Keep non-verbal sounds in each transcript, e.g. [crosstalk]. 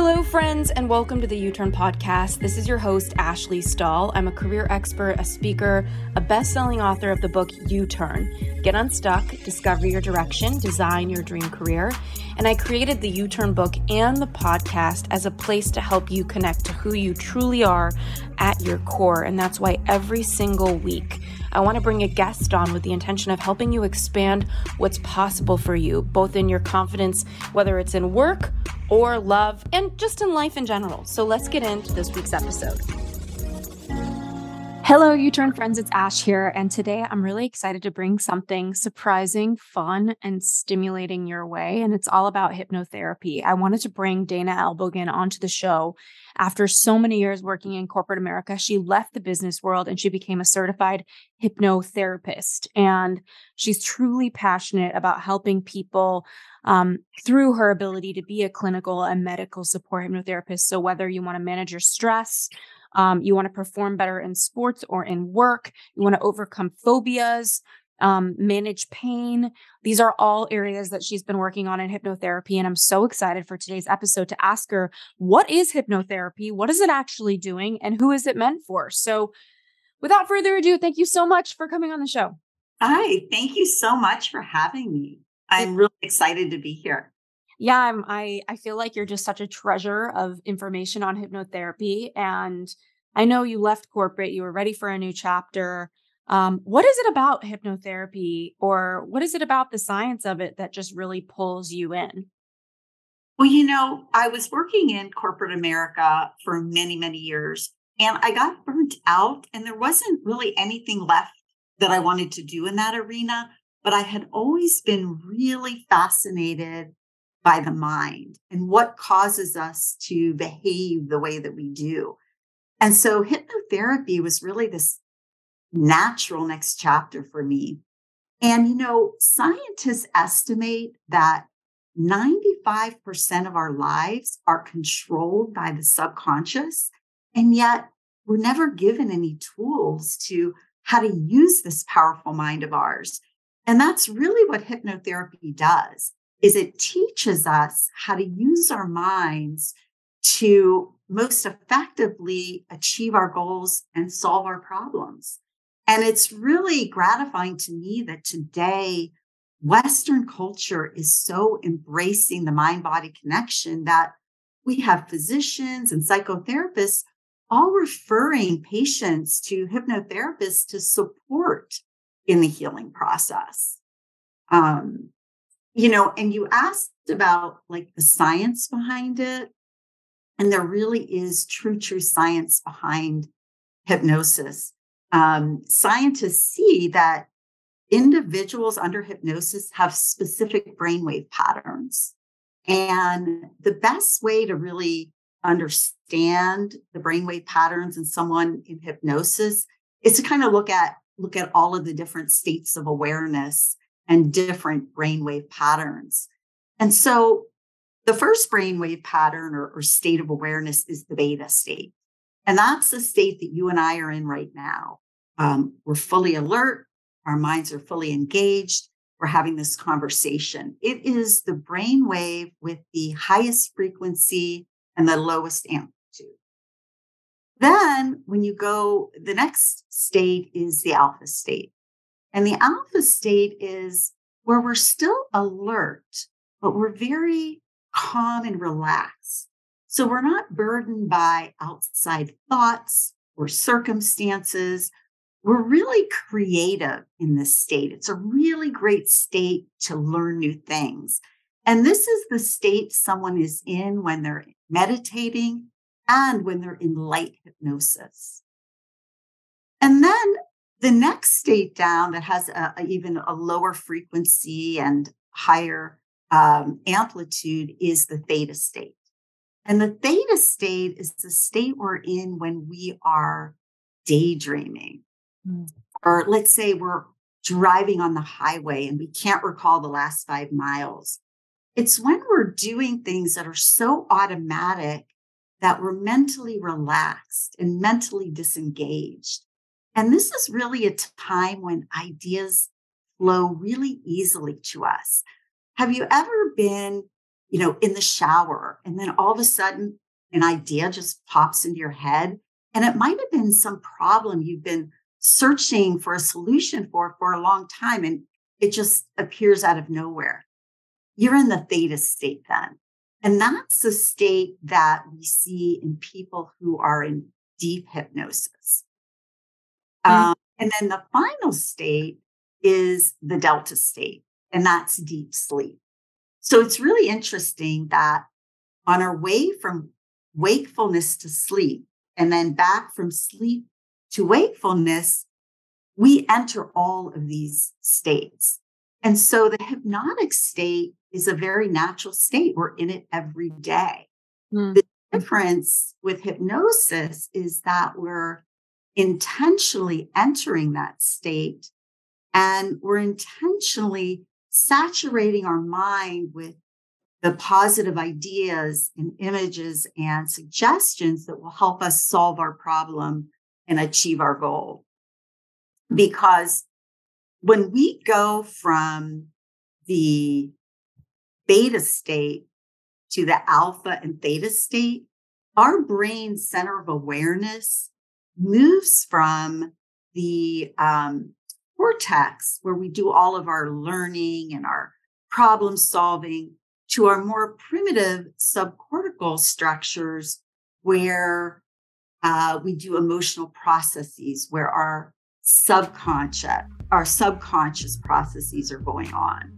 Hello, friends, and welcome to the You Turn Podcast. This is your host, Ashley Stahl. I'm a career expert, a speaker, a best selling author of the book You Turn Get Unstuck, Discover Your Direction, Design Your Dream Career. And I created the You Turn book and the podcast as a place to help you connect to who you truly are at your core. And that's why every single week, I want to bring a guest on with the intention of helping you expand what's possible for you, both in your confidence, whether it's in work or love, and just in life in general. So let's get into this week's episode. Hello, You Turn friends. It's Ash here. And today I'm really excited to bring something surprising, fun, and stimulating your way. And it's all about hypnotherapy. I wanted to bring Dana Ellbogen onto the show. After so many years working in corporate America, she left the business world and she became a certified hypnotherapist. And she's truly passionate about helping people um, through her ability to be a clinical and medical support hypnotherapist. So, whether you want to manage your stress, um, you want to perform better in sports or in work, you want to overcome phobias, um, manage pain. These are all areas that she's been working on in hypnotherapy. And I'm so excited for today's episode to ask her what is hypnotherapy? What is it actually doing? And who is it meant for? So, without further ado, thank you so much for coming on the show. Hi, thank you so much for having me. I'm really excited to be here. Yeah, I'm, I I feel like you're just such a treasure of information on hypnotherapy, and I know you left corporate. You were ready for a new chapter. Um, what is it about hypnotherapy, or what is it about the science of it that just really pulls you in? Well, you know, I was working in corporate America for many, many years, and I got burnt out, and there wasn't really anything left that I wanted to do in that arena but I had always been really fascinated by the mind and what causes us to behave the way that we do. And so hypnotherapy was really this natural next chapter for me. And, you know, scientists estimate that 95% of our lives are controlled by the subconscious. And yet we're never given any tools to how to use this powerful mind of ours. And that's really what hypnotherapy does is it teaches us how to use our minds to most effectively achieve our goals and solve our problems. And it's really gratifying to me that today Western culture is so embracing the mind body connection that we have physicians and psychotherapists all referring patients to hypnotherapists to support in the healing process. Um, you know, and you asked about like the science behind it. And there really is true, true science behind hypnosis. Um, scientists see that individuals under hypnosis have specific brainwave patterns. And the best way to really understand the brainwave patterns in someone in hypnosis is to kind of look at look at all of the different states of awareness and different brainwave patterns. And so the first brainwave pattern or, or, state of awareness is the beta state. And that's the state that you and I are in right now. Um, we're fully alert, our minds are fully engaged, we're having this conversation. It is the brainwave with the highest frequency and the lowest amplitude. Then, when you go, the next state is the alpha state. And the alpha state is where we're still alert, but we're very calm and relaxed. So we're not burdened by outside thoughts or circumstances. We're really creative in this state. It's a really great state to learn new things. And this is the state someone is in when they're meditating and when they're in light hypnosis. And then the next state down that has a, a, even a lower frequency and higher um, amplitude is the theta state. And the theta state is the state we're in when we are daydreaming. Mm. Or let's say we're driving on the highway and we can't recall the last five miles. It's when we're doing things that are so automatic that we're mentally relaxed and mentally disengaged. And this is really a time when ideas flow really easily to us. Have you ever been you know, in the shower. And then all of a sudden, an idea just pops into your head. And it might have been some problem you've been searching for a solution for for a long time. And it just appears out of nowhere. You're in the theta state then. And that's the state that we see in people who are in deep hypnosis. Mm-hmm. Um, and then the final state is the delta state, and that's deep sleep. So it's really interesting that on our way from wakefulness to sleep, and then back from sleep to wakefulness, we enter all of these states. And so the hypnotic state is a very natural state. We're in it every day. Mm. The difference with hypnosis is that we're intentionally entering that state and we're intentionally saturating our mind with the positive ideas and images and suggestions that will help us solve our problem and achieve our goal. Because when we go from the beta state to the alpha and theta state, our brain center of awareness moves from the um, cortex, where we do all of our learning and our problem solving, to our more primitive subcortical structures, where uh, we do emotional processes, where our subconscious, our subconscious processes are going on.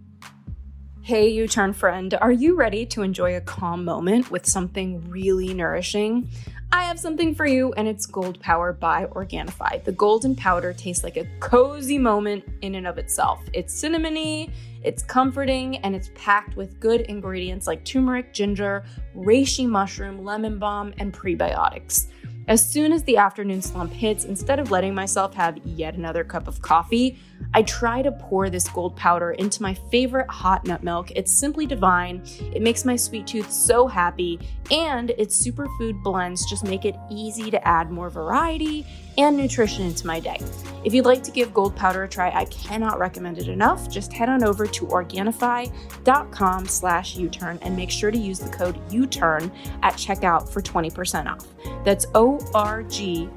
Hey, You Turn friend, are you ready to enjoy a calm moment with something really nourishing? I have something for you, and it's Gold Power by Organifi. The golden powder tastes like a cozy moment in and of itself. It's cinnamony, it's comforting, and it's packed with good ingredients like turmeric, ginger, reishi mushroom, lemon balm, and prebiotics. As soon as the afternoon slump hits, instead of letting myself have yet another cup of coffee, I try to pour this gold powder into my favorite hot nut milk. It's simply divine. It makes my sweet tooth so happy, and its superfood blends just make it easy to add more variety and nutrition into my day. If you'd like to give gold powder a try, I cannot recommend it enough. Just head on over to Organifi.com slash U-turn and make sure to use the code U-turn at checkout for 20% off. That's O-R-G-A-N-I-F-I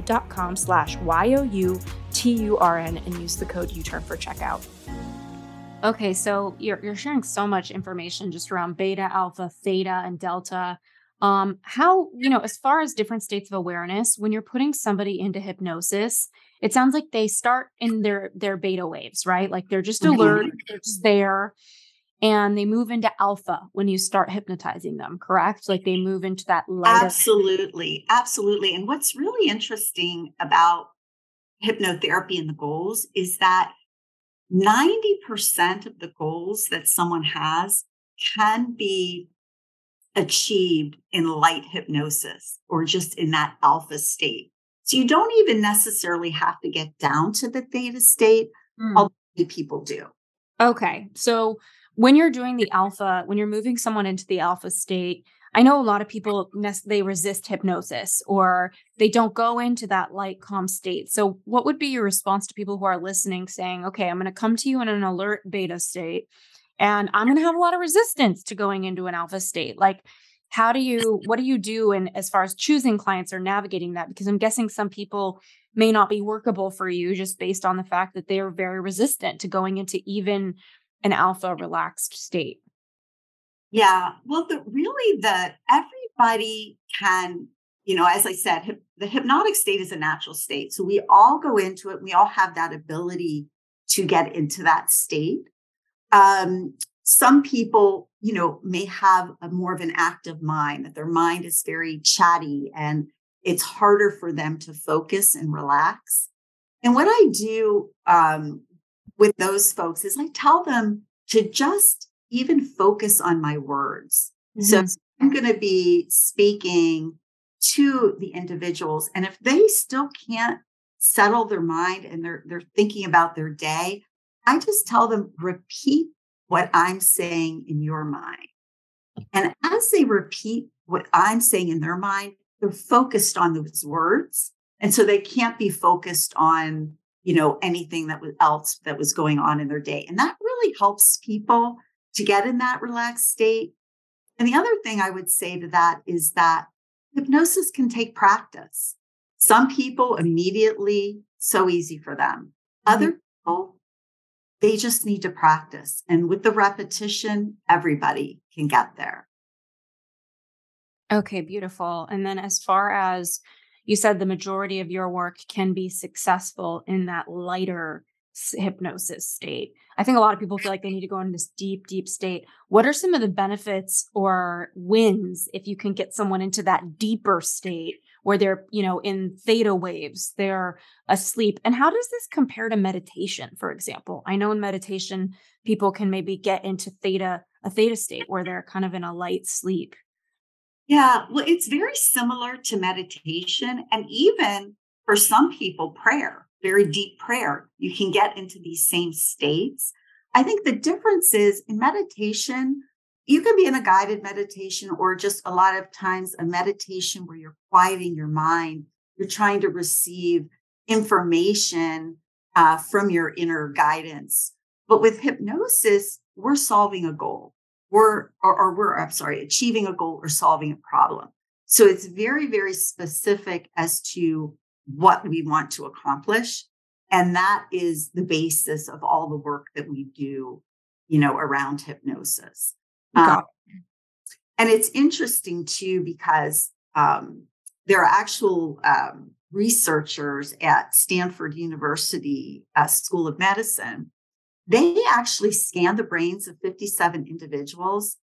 dot com slash Y-O-U-T-U-R-N and use the code U-turn for checkout. Okay, so you're, you're sharing so much information just around beta, alpha, theta, and delta um how you know as far as different states of awareness when you're putting somebody into hypnosis it sounds like they start in their their beta waves right like they're just alert mm-hmm. they're just there and they move into alpha when you start hypnotizing them correct like they move into that light absolutely absolutely and what's really interesting about hypnotherapy and the goals is that 90% of the goals that someone has can be achieved in light hypnosis or just in that alpha state. So you don't even necessarily have to get down to the theta state, mm. although people do. Okay. So when you're doing the alpha, when you're moving someone into the alpha state, I know a lot of people they resist hypnosis or they don't go into that light calm state. So what would be your response to people who are listening saying, "Okay, I'm going to come to you in an alert beta state and i'm going to have a lot of resistance to going into an alpha state like how do you what do you do and as far as choosing clients or navigating that because i'm guessing some people may not be workable for you just based on the fact that they are very resistant to going into even an alpha relaxed state yeah well the really the everybody can you know as i said hip, the hypnotic state is a natural state so we all go into it we all have that ability to get into that state um, some people, you know, may have a more of an active mind, that their mind is very chatty and it's harder for them to focus and relax. And what I do um, with those folks is I tell them to just even focus on my words. Mm-hmm. So I'm going to be speaking to the individuals. And if they still can't settle their mind and they're they're thinking about their day, I just tell them, repeat what I'm saying in your mind. And as they repeat what I'm saying in their mind, they're focused on those words. And so they can't be focused on, you know, anything that was else that was going on in their day. And that really helps people to get in that relaxed state. And the other thing I would say to that is that hypnosis can take practice. Some people immediately, so easy for them. Mm-hmm. Other people, they just need to practice. And with the repetition, everybody can get there. Okay, beautiful. And then as far as you said, the majority of your work can be successful in that lighter hypnosis state. I think a lot of people feel like they need to go in this deep, deep state. What are some of the benefits or wins if you can get someone into that deeper state where they're, you know, in theta waves, they're asleep? And how does this compare to meditation, for example? I know in meditation, people can maybe get into theta, a theta state where they're kind of in a light sleep. Yeah, well, it's very similar to meditation and even for some people, prayer very deep prayer, you can get into these same states. I think the difference is in meditation, you can be in a guided meditation or just a lot of times a meditation where you're quieting your mind. You're trying to receive information uh, from your inner guidance. But with hypnosis, we're solving a goal. We're, or, or we're, I'm sorry, achieving a goal or solving a problem. So it's very, very specific as to what we want to accomplish. And that is the basis of all the work that we do, you know, around hypnosis. Um, and it's interesting too, because um, there are actual um, researchers at Stanford University uh, School of Medicine. They actually scanned the brains of 57 individuals.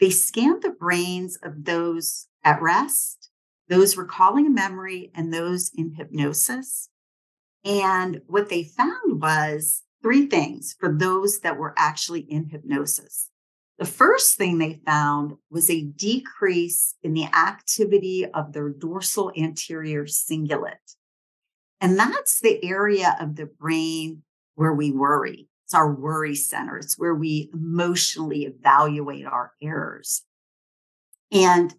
They scanned the brains of those at rest those recalling a memory and those in hypnosis. And what they found was three things for those that were actually in hypnosis. The first thing they found was a decrease in the activity of their dorsal anterior cingulate. And that's the area of the brain where we worry. It's our worry center. It's where we emotionally evaluate our errors. And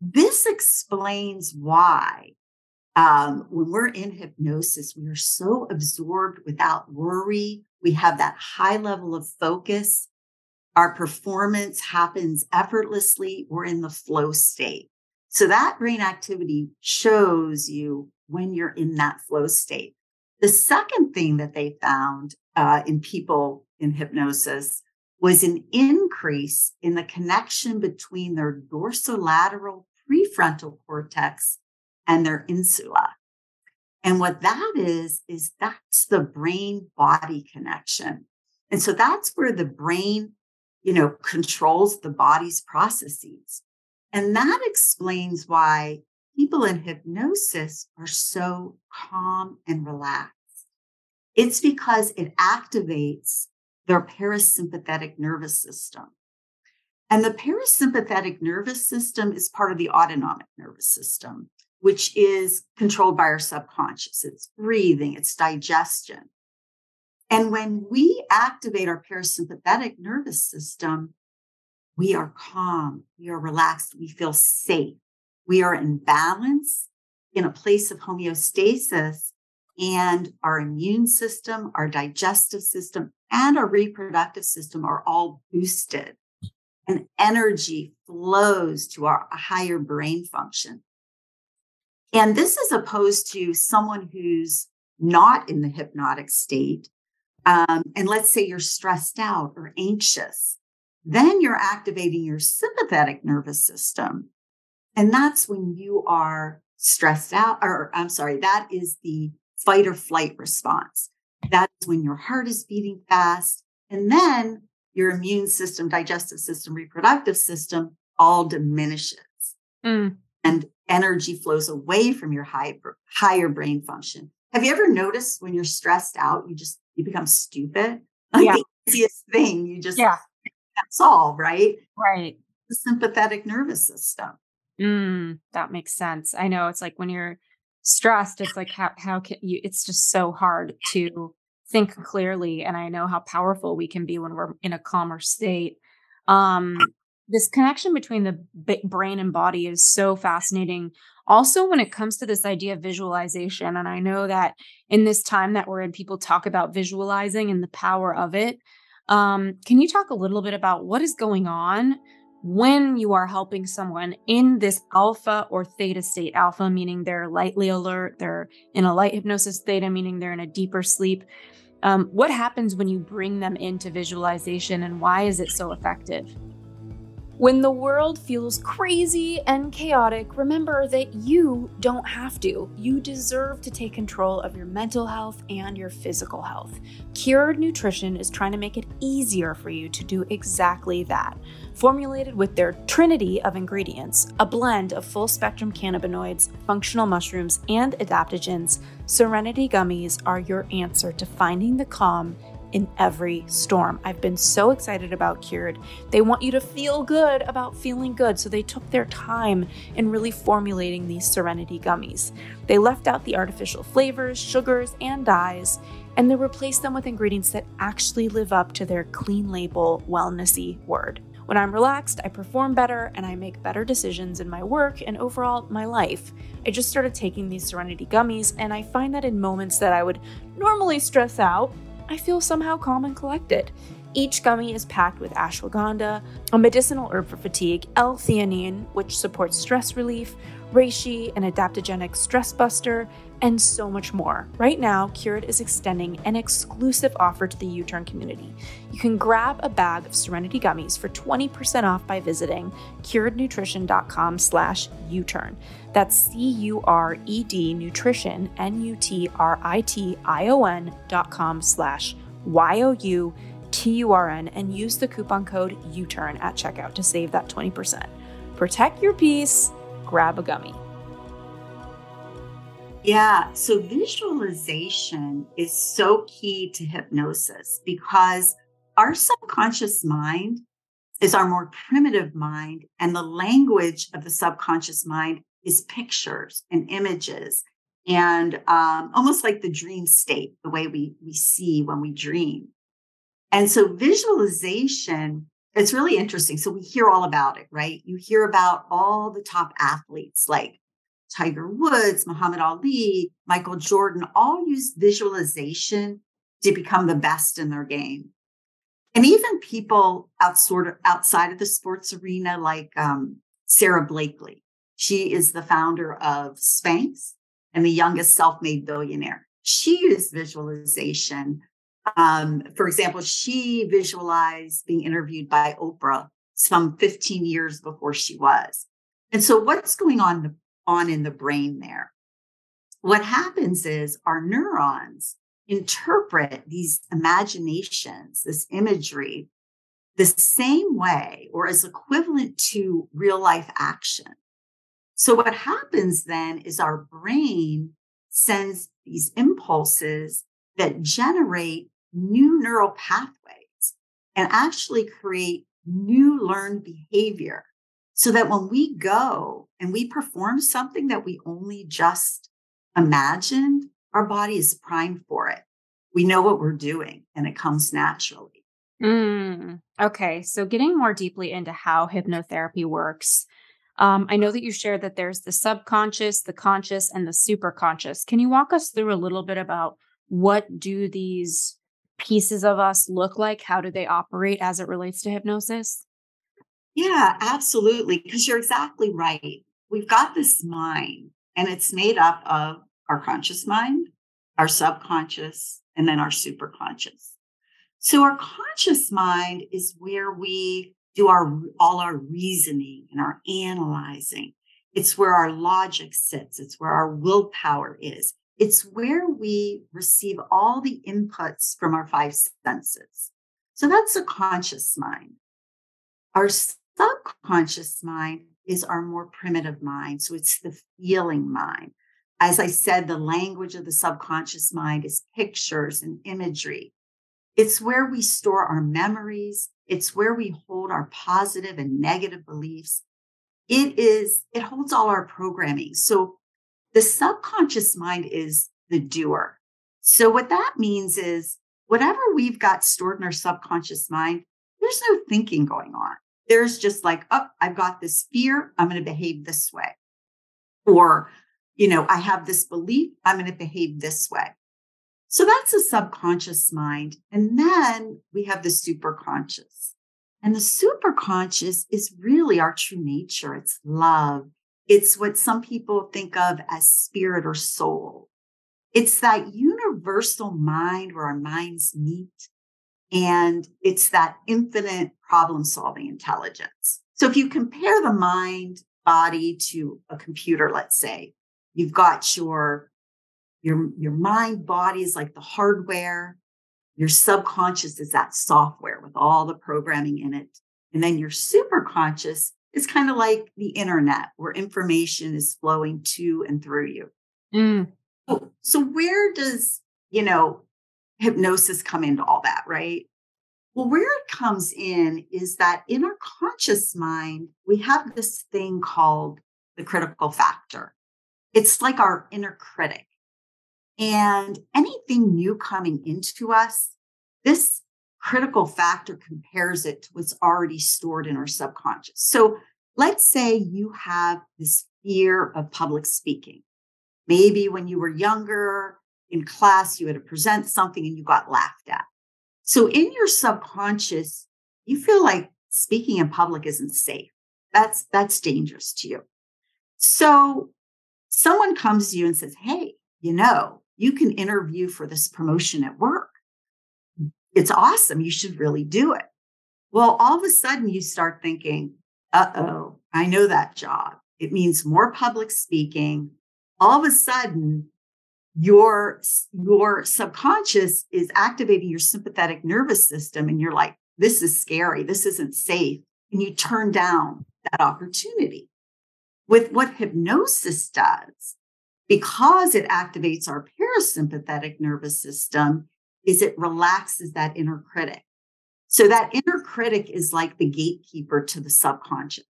this explains why um, when we're in hypnosis, we are so absorbed without worry. We have that high level of focus. Our performance happens effortlessly. We're in the flow state. So that brain activity shows you when you're in that flow state. The second thing that they found uh, in people in hypnosis was an increase in the connection between their dorsolateral prefrontal cortex and their insula. And what that is, is that's the brain body connection. And so that's where the brain, you know, controls the body's processes. And that explains why people in hypnosis are so calm and relaxed. It's because it activates their parasympathetic nervous system. And the parasympathetic nervous system is part of the autonomic nervous system, which is controlled by our subconscious. It's breathing, it's digestion. And when we activate our parasympathetic nervous system, we are calm, we are relaxed, we feel safe, we are in balance, in a place of homeostasis, and our immune system, our digestive system, and our reproductive system are all boosted and energy flows to our higher brain function. And this is opposed to someone who's not in the hypnotic state. Um, and let's say you're stressed out or anxious, then you're activating your sympathetic nervous system. And that's when you are stressed out, or I'm sorry, that is the fight or flight response. That's when your heart is beating fast. And then your immune system, digestive system, reproductive system all diminishes. Mm. And energy flows away from your high, higher brain function. Have you ever noticed when you're stressed out, you just you become stupid? [laughs] Like yeah. the easiest thing you just yeah. can't solve, right? Right. The sympathetic nervous system. Mm, that makes sense. I know it's like when you're stressed, it's like how how can you it's just so hard to think clearly and i know how powerful we can be when we're in a calmer state um, this connection between the brain and body is so fascinating also when it comes to this idea of visualization and i know that in this time that we're in people talk about visualizing and the power of it Um, can you talk a little bit about what is going on when you are helping someone in this alpha or theta state? Alpha meaning they're lightly alert, they're in a light hypnosis, theta meaning they're in a deeper sleep. Um, what happens when you bring them into visualization and why is it so effective? When the world feels crazy and chaotic, remember that you don't have to. You deserve to take control of your mental health and your physical health. Cured Nutrition is trying to make it easier for you to do exactly that. Formulated with their trinity of ingredients, a blend of full spectrum cannabinoids, functional mushrooms, and adaptogens, Serenity Gummies are your answer to finding the calm in every storm. I've been so excited about Cured. They want you to feel good about feeling good, so they took their time in really formulating these Serenity gummies. They left out the artificial flavors, sugars, and dyes, and they replaced them with ingredients that actually live up to their clean label, wellnessy word. When I'm relaxed, I perform better and I make better decisions in my work and overall my life. I just started taking these Serenity gummies, and I find that in moments that I would normally stress out, I feel somehow calm and collected. Each gummy is packed with ashwagandha, a medicinal herb for fatigue, L-theanine, which supports stress relief, reishi, an adaptogenic stress buster, and so much more. Right now, Cured is extending an exclusive offer to the U-Turn community. You can grab a bag of Serenity gummies for 20% off by visiting curednutrition.com slash U-Turn. That's C-U-R-E-D nutrition, N-U-T-R-I-T-I-O-N dot com slash Y-O-U-T-U-R-N and use the coupon code U-Turn at checkout to save that 20%. Protect your peace, grab a gummy. Yeah. So visualization is so key to hypnosis because our subconscious mind is our more primitive mind, and the language of the subconscious mind is pictures and images and um, almost like the dream state, the way we, we see when we dream. And so visualization, it's really interesting. So we hear all about it, right? You hear about all the top athletes like Tiger Woods, Muhammad Ali, Michael Jordan, all use visualization to become the best in their game. And even people out sort of outside of the sports arena, like um, Sara Blakely, she is the founder of Spanx and the youngest self made billionaire. She used visualization. Um, for example, she visualized being interviewed by Oprah some 15 years before she was. And so, what's going on, on in the brain there? What happens is our neurons interpret these imaginations, this imagery, the same way or as equivalent to real life action. So what happens then is our brain sends these impulses that generate new neural pathways and actually create new learned behavior so that when we go and we perform something that we only just imagined, our body is primed for it. We know what we're doing and it comes naturally. Mm, okay. So, getting more deeply into how hypnotherapy works, um, I know that you shared that there's the subconscious, the conscious, and the superconscious. Can you walk us through a little bit about what do these pieces of us look like? How do they operate as it relates to hypnosis? Yeah, absolutely. Because you're exactly right. We've got this mind, and it's made up of our conscious mind, our subconscious, and then our superconscious. So, our conscious mind is where we do our all our reasoning and our analyzing. It's where our logic sits. It's where our willpower is. It's where we receive all the inputs from our five senses. So that's a conscious mind. Our subconscious mind is our more primitive mind. So it's the feeling mind. As I said, the language of the subconscious mind is pictures and imagery. It's where we store our memories. It's where we hold our positive and negative beliefs. It is, it holds all our programming. So the subconscious mind is the doer. So what that means is whatever we've got stored in our subconscious mind, there's no thinking going on. There's just like, oh, I've got this fear. I'm going to behave this way. Or, you know, I have this belief. I'm going to behave this way. So that's the subconscious mind. And then we have the superconscious. And the superconscious is really our true nature. It's love. It's what some people think of as spirit or soul. It's that universal mind where our minds meet. And it's that infinite problem solving intelligence. So if you compare the mind body to a computer, let's say, you've got your, your, your mind body is like the hardware. Your subconscious is that software with all the programming in it. And then your superconscious is kind of like the internet where information is flowing to and through you. Mm. So, so where does, you know, hypnosis come into all that, right? Well, where it comes in is that in our conscious mind, we have this thing called the critical factor. It's like our inner critic. And anything new coming into us, this critical factor compares it to what's already stored in our subconscious. So let's say you have this fear of public speaking. Maybe when you were younger in class, you had to present something and you got laughed at. So in your subconscious, you feel like speaking in public isn't safe. That's that's dangerous to you. So someone comes to you and says, "Hey, you know, you can interview for this promotion at work. It's awesome. You should really do it." Well, all of a sudden you start thinking, "Uh-oh, I know that job. It means more public speaking." All of a sudden, your your subconscious is activating your sympathetic nervous system and you're like this is scary. This isn't safe. And you turn down that opportunity. With what hypnosis does because it activates our parasympathetic nervous system is it relaxes that inner critic. So that inner critic is like the gatekeeper to the subconscious.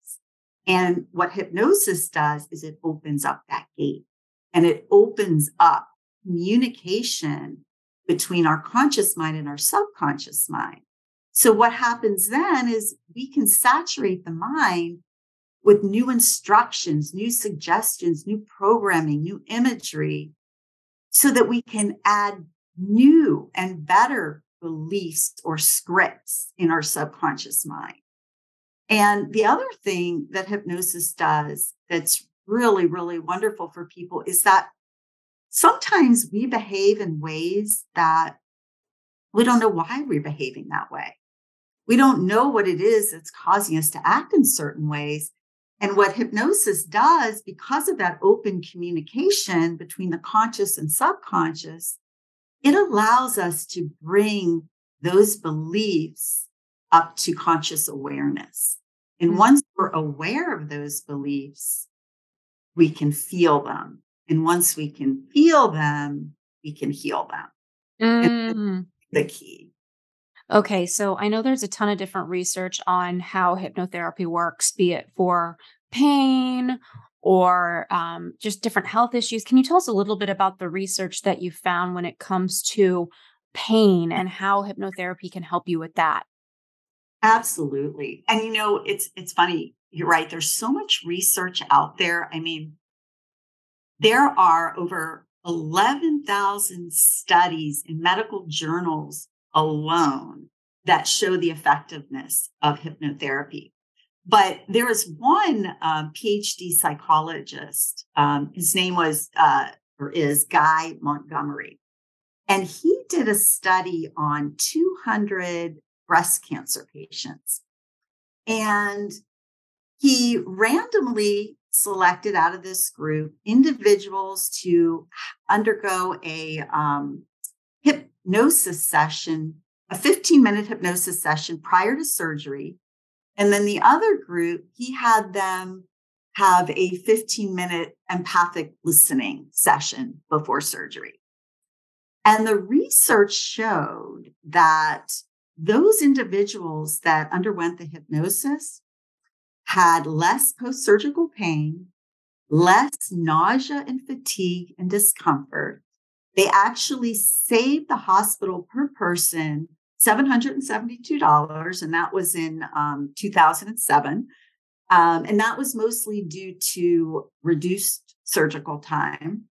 And what hypnosis does is it opens up that gate and it opens up communication between our conscious mind and our subconscious mind. So, what happens then is we can saturate the mind with new instructions, new suggestions, new programming, new imagery, so that we can add new and better beliefs or scripts in our subconscious mind. And the other thing that hypnosis does that's really, really wonderful for people is that sometimes we behave in ways that we don't know why we're behaving that way. We don't know what it is that's causing us to act in certain ways. And what hypnosis does, because of that open communication between the conscious and subconscious, it allows us to bring those beliefs up to conscious awareness. And mm-hmm. once we're aware of those beliefs, we can feel them and once we can feel them, we can heal them. Mm. The key. Okay, so I know there's a ton of different research on how hypnotherapy works, be it for pain or um, just different health issues. Can you tell us a little bit about the research that you found when it comes to pain and how hypnotherapy can help you with that? Absolutely. And you know, it's it's funny. You're right. There's so much research out there. I mean, there are over 11,000 studies in medical journals alone that show the effectiveness of hypnotherapy. But there is one um, PhD psychologist. Um, his name was uh, or is Guy Montgomery. And he did a study on 200 breast cancer patients. And he randomly selected out of this group individuals to undergo a um, hypnosis session, a 15 minute hypnosis session prior to surgery. And then the other group, he had them have a 15 minute empathic listening session before surgery. And the research showed that those individuals that underwent the hypnosis had less post surgical pain, less nausea and fatigue and discomfort. They actually saved the hospital per person $772, and that was in um, 2007. Um, and that was mostly due to reduced surgical time.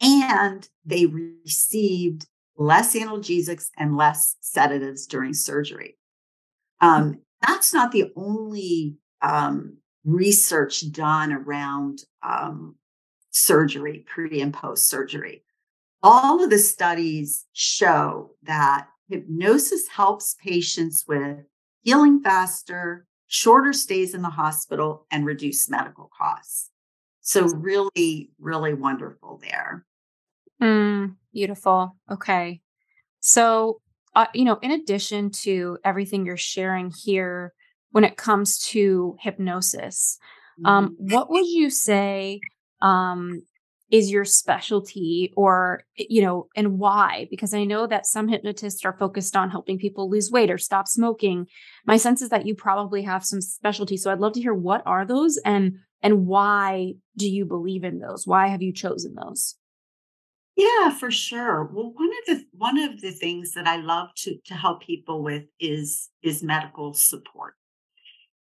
And they received less analgesics, and less sedatives during surgery. Um, that's not the only um, research done around um, surgery, pre and post surgery. All of the studies show that hypnosis helps patients with healing faster, shorter stays in the hospital, and reduce medical costs. So, really, really wonderful there. Mm, beautiful. Okay. So, uh, you know, in addition to everything you're sharing here when it comes to hypnosis, um, Mm-hmm. what would you say um, is your specialty or, you know, and why? Because I know that some hypnotists are focused on helping people lose weight or stop smoking. My sense is that you probably have some specialty. So I'd love to hear what are those and and why do you believe in those? Why have you chosen those? Yeah, for sure. Well, one of the one of the things that I love to to help people with is is medical support.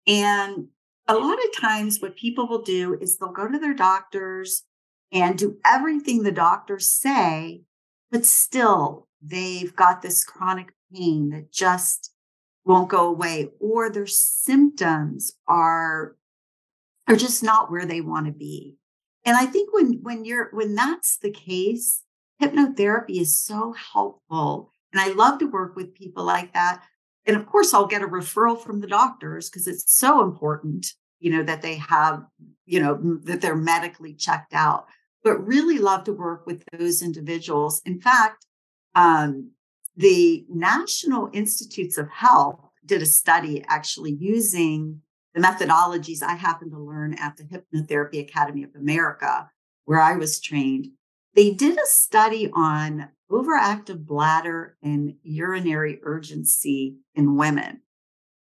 And a lot of times what people will do is they'll go to their doctors and do everything the doctors say, but still they've got this chronic pain that just won't go away or their symptoms are are just not where they want to be. And I think when when you're when that's the case, hypnotherapy is so helpful. And I love to work with people like that. And of course, I'll get a referral from the doctors because it's so important, you know, that they have, you know, that they're medically checked out. But really love to work with those individuals. In fact, um, the National Institutes of Health did a study actually using the methodologies I happened to learn at the Hypnotherapy Academy of America, where I was trained. They did a study on overactive bladder and urinary urgency in women.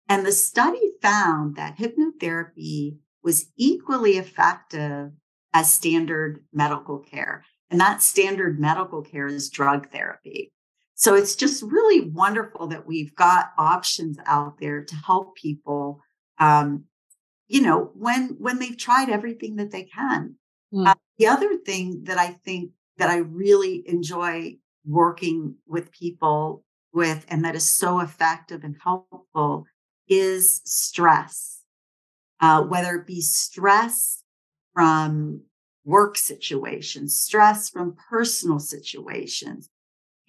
And the study found that hypnotherapy was equally effective as standard medical care. And that standard medical care is drug therapy. So it's just really wonderful that we've got options out there to help people um, you know when when they've tried everything that they can Mm. uh, the other thing that i think that i really enjoy working with people with and that is so effective and helpful is stress uh, whether it be stress from work situations stress from personal situations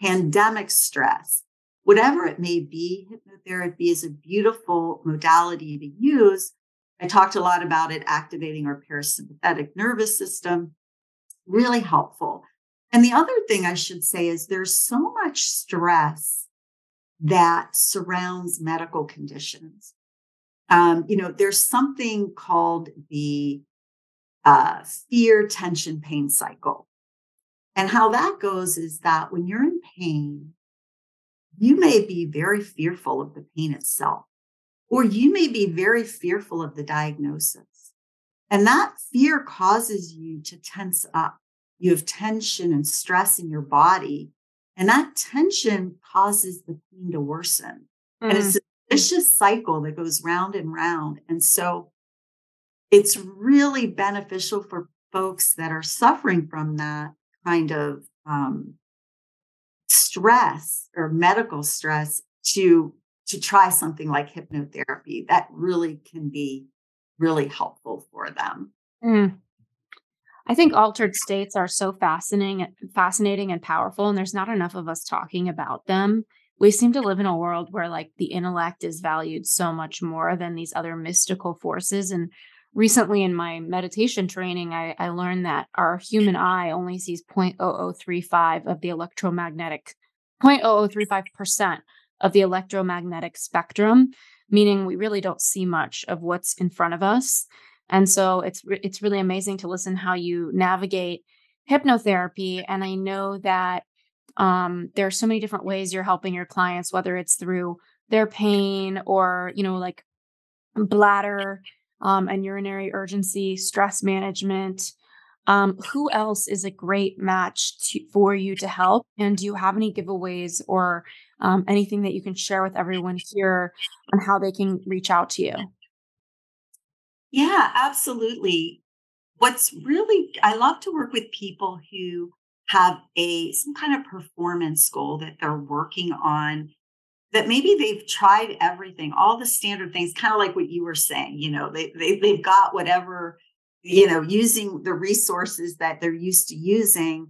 pandemic stress whatever it may be, hypnotherapy is a beautiful modality to use. I talked a lot about it activating our parasympathetic nervous system, really helpful. And the other thing I should say is there's so much stress that surrounds medical conditions. Um, you know, there's something called the uh, fear, tension, pain cycle. And how that goes is that when you're in pain, you may be very fearful of the pain itself, or you may be very fearful of the diagnosis. And that fear causes you to tense up. You have tension and stress in your body, and that tension causes the pain to worsen. And Mm. it's a vicious cycle that goes round and round. And so it's really beneficial for folks that are suffering from that kind of um, stress or medical stress to to try something like hypnotherapy that really can be really helpful for them Mm. I think altered states are so fascinating, fascinating and powerful, and there's not enough of us talking about them. We seem to live in a world where like the intellect is valued so much more than these other mystical forces. And recently in my meditation training, I, I learned that our human eye only sees 0.0035 of the electromagnetic 0.0035% of the electromagnetic spectrum, meaning we really don't see much of what's in front of us. And so it's re- it's really amazing to listen how you navigate hypnotherapy. And I know that um, there are so many different ways you're helping your clients, whether it's through their pain or you know like bladder um, and urinary urgency, stress management. Um, who else is a great match to, for you to help? And do you have any giveaways or um, anything that you can share with everyone here on how they can reach out to you? Yeah absolutely. What's really i love to work with people who have a some kind of performance goal that they're working on that maybe they've tried everything all the standard things kind of like what you were saying you know they, they they've got whatever you know using the resources that they're used to using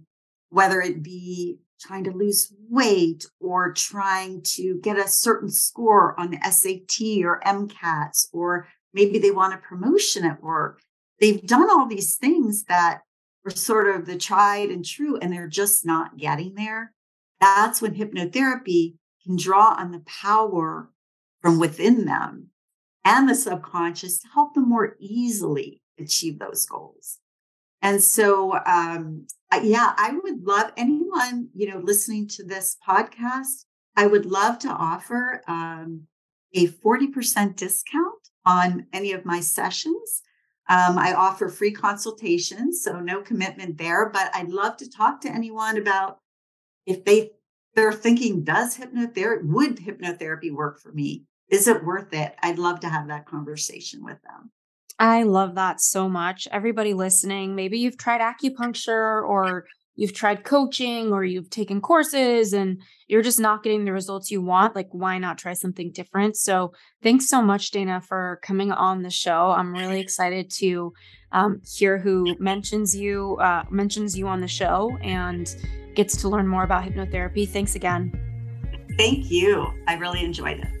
whether it be trying to lose weight or trying to get a certain score on the SAT or MCATs, or maybe they want a promotion at work. They've done all these things that are sort of the tried and true, and they're just not getting there. That's when hypnotherapy can draw on the power from within them and the subconscious to help them more easily achieve those goals. And so, um, yeah, I would love anyone, you know, listening to this podcast, I would love to offer um, a 40% discount on any of my sessions. Um, I offer free consultations, so no commitment there, but I'd love to talk to anyone about if they they're thinking, does hypnotherapy would hypnotherapy work for me? Is it worth it? I'd love to have that conversation with them. I love that so much. Everybody listening, maybe you've tried acupuncture or you've tried coaching or you've taken courses and you're just not getting the results you want. Like, why not try something different? So, thanks so much, Dana, for coming on the show. I'm really [laughs] excited to um, hear who mentions you, uh, mentions you on the show and gets to learn more about hypnotherapy. Thanks again. Thank you. I really enjoyed it.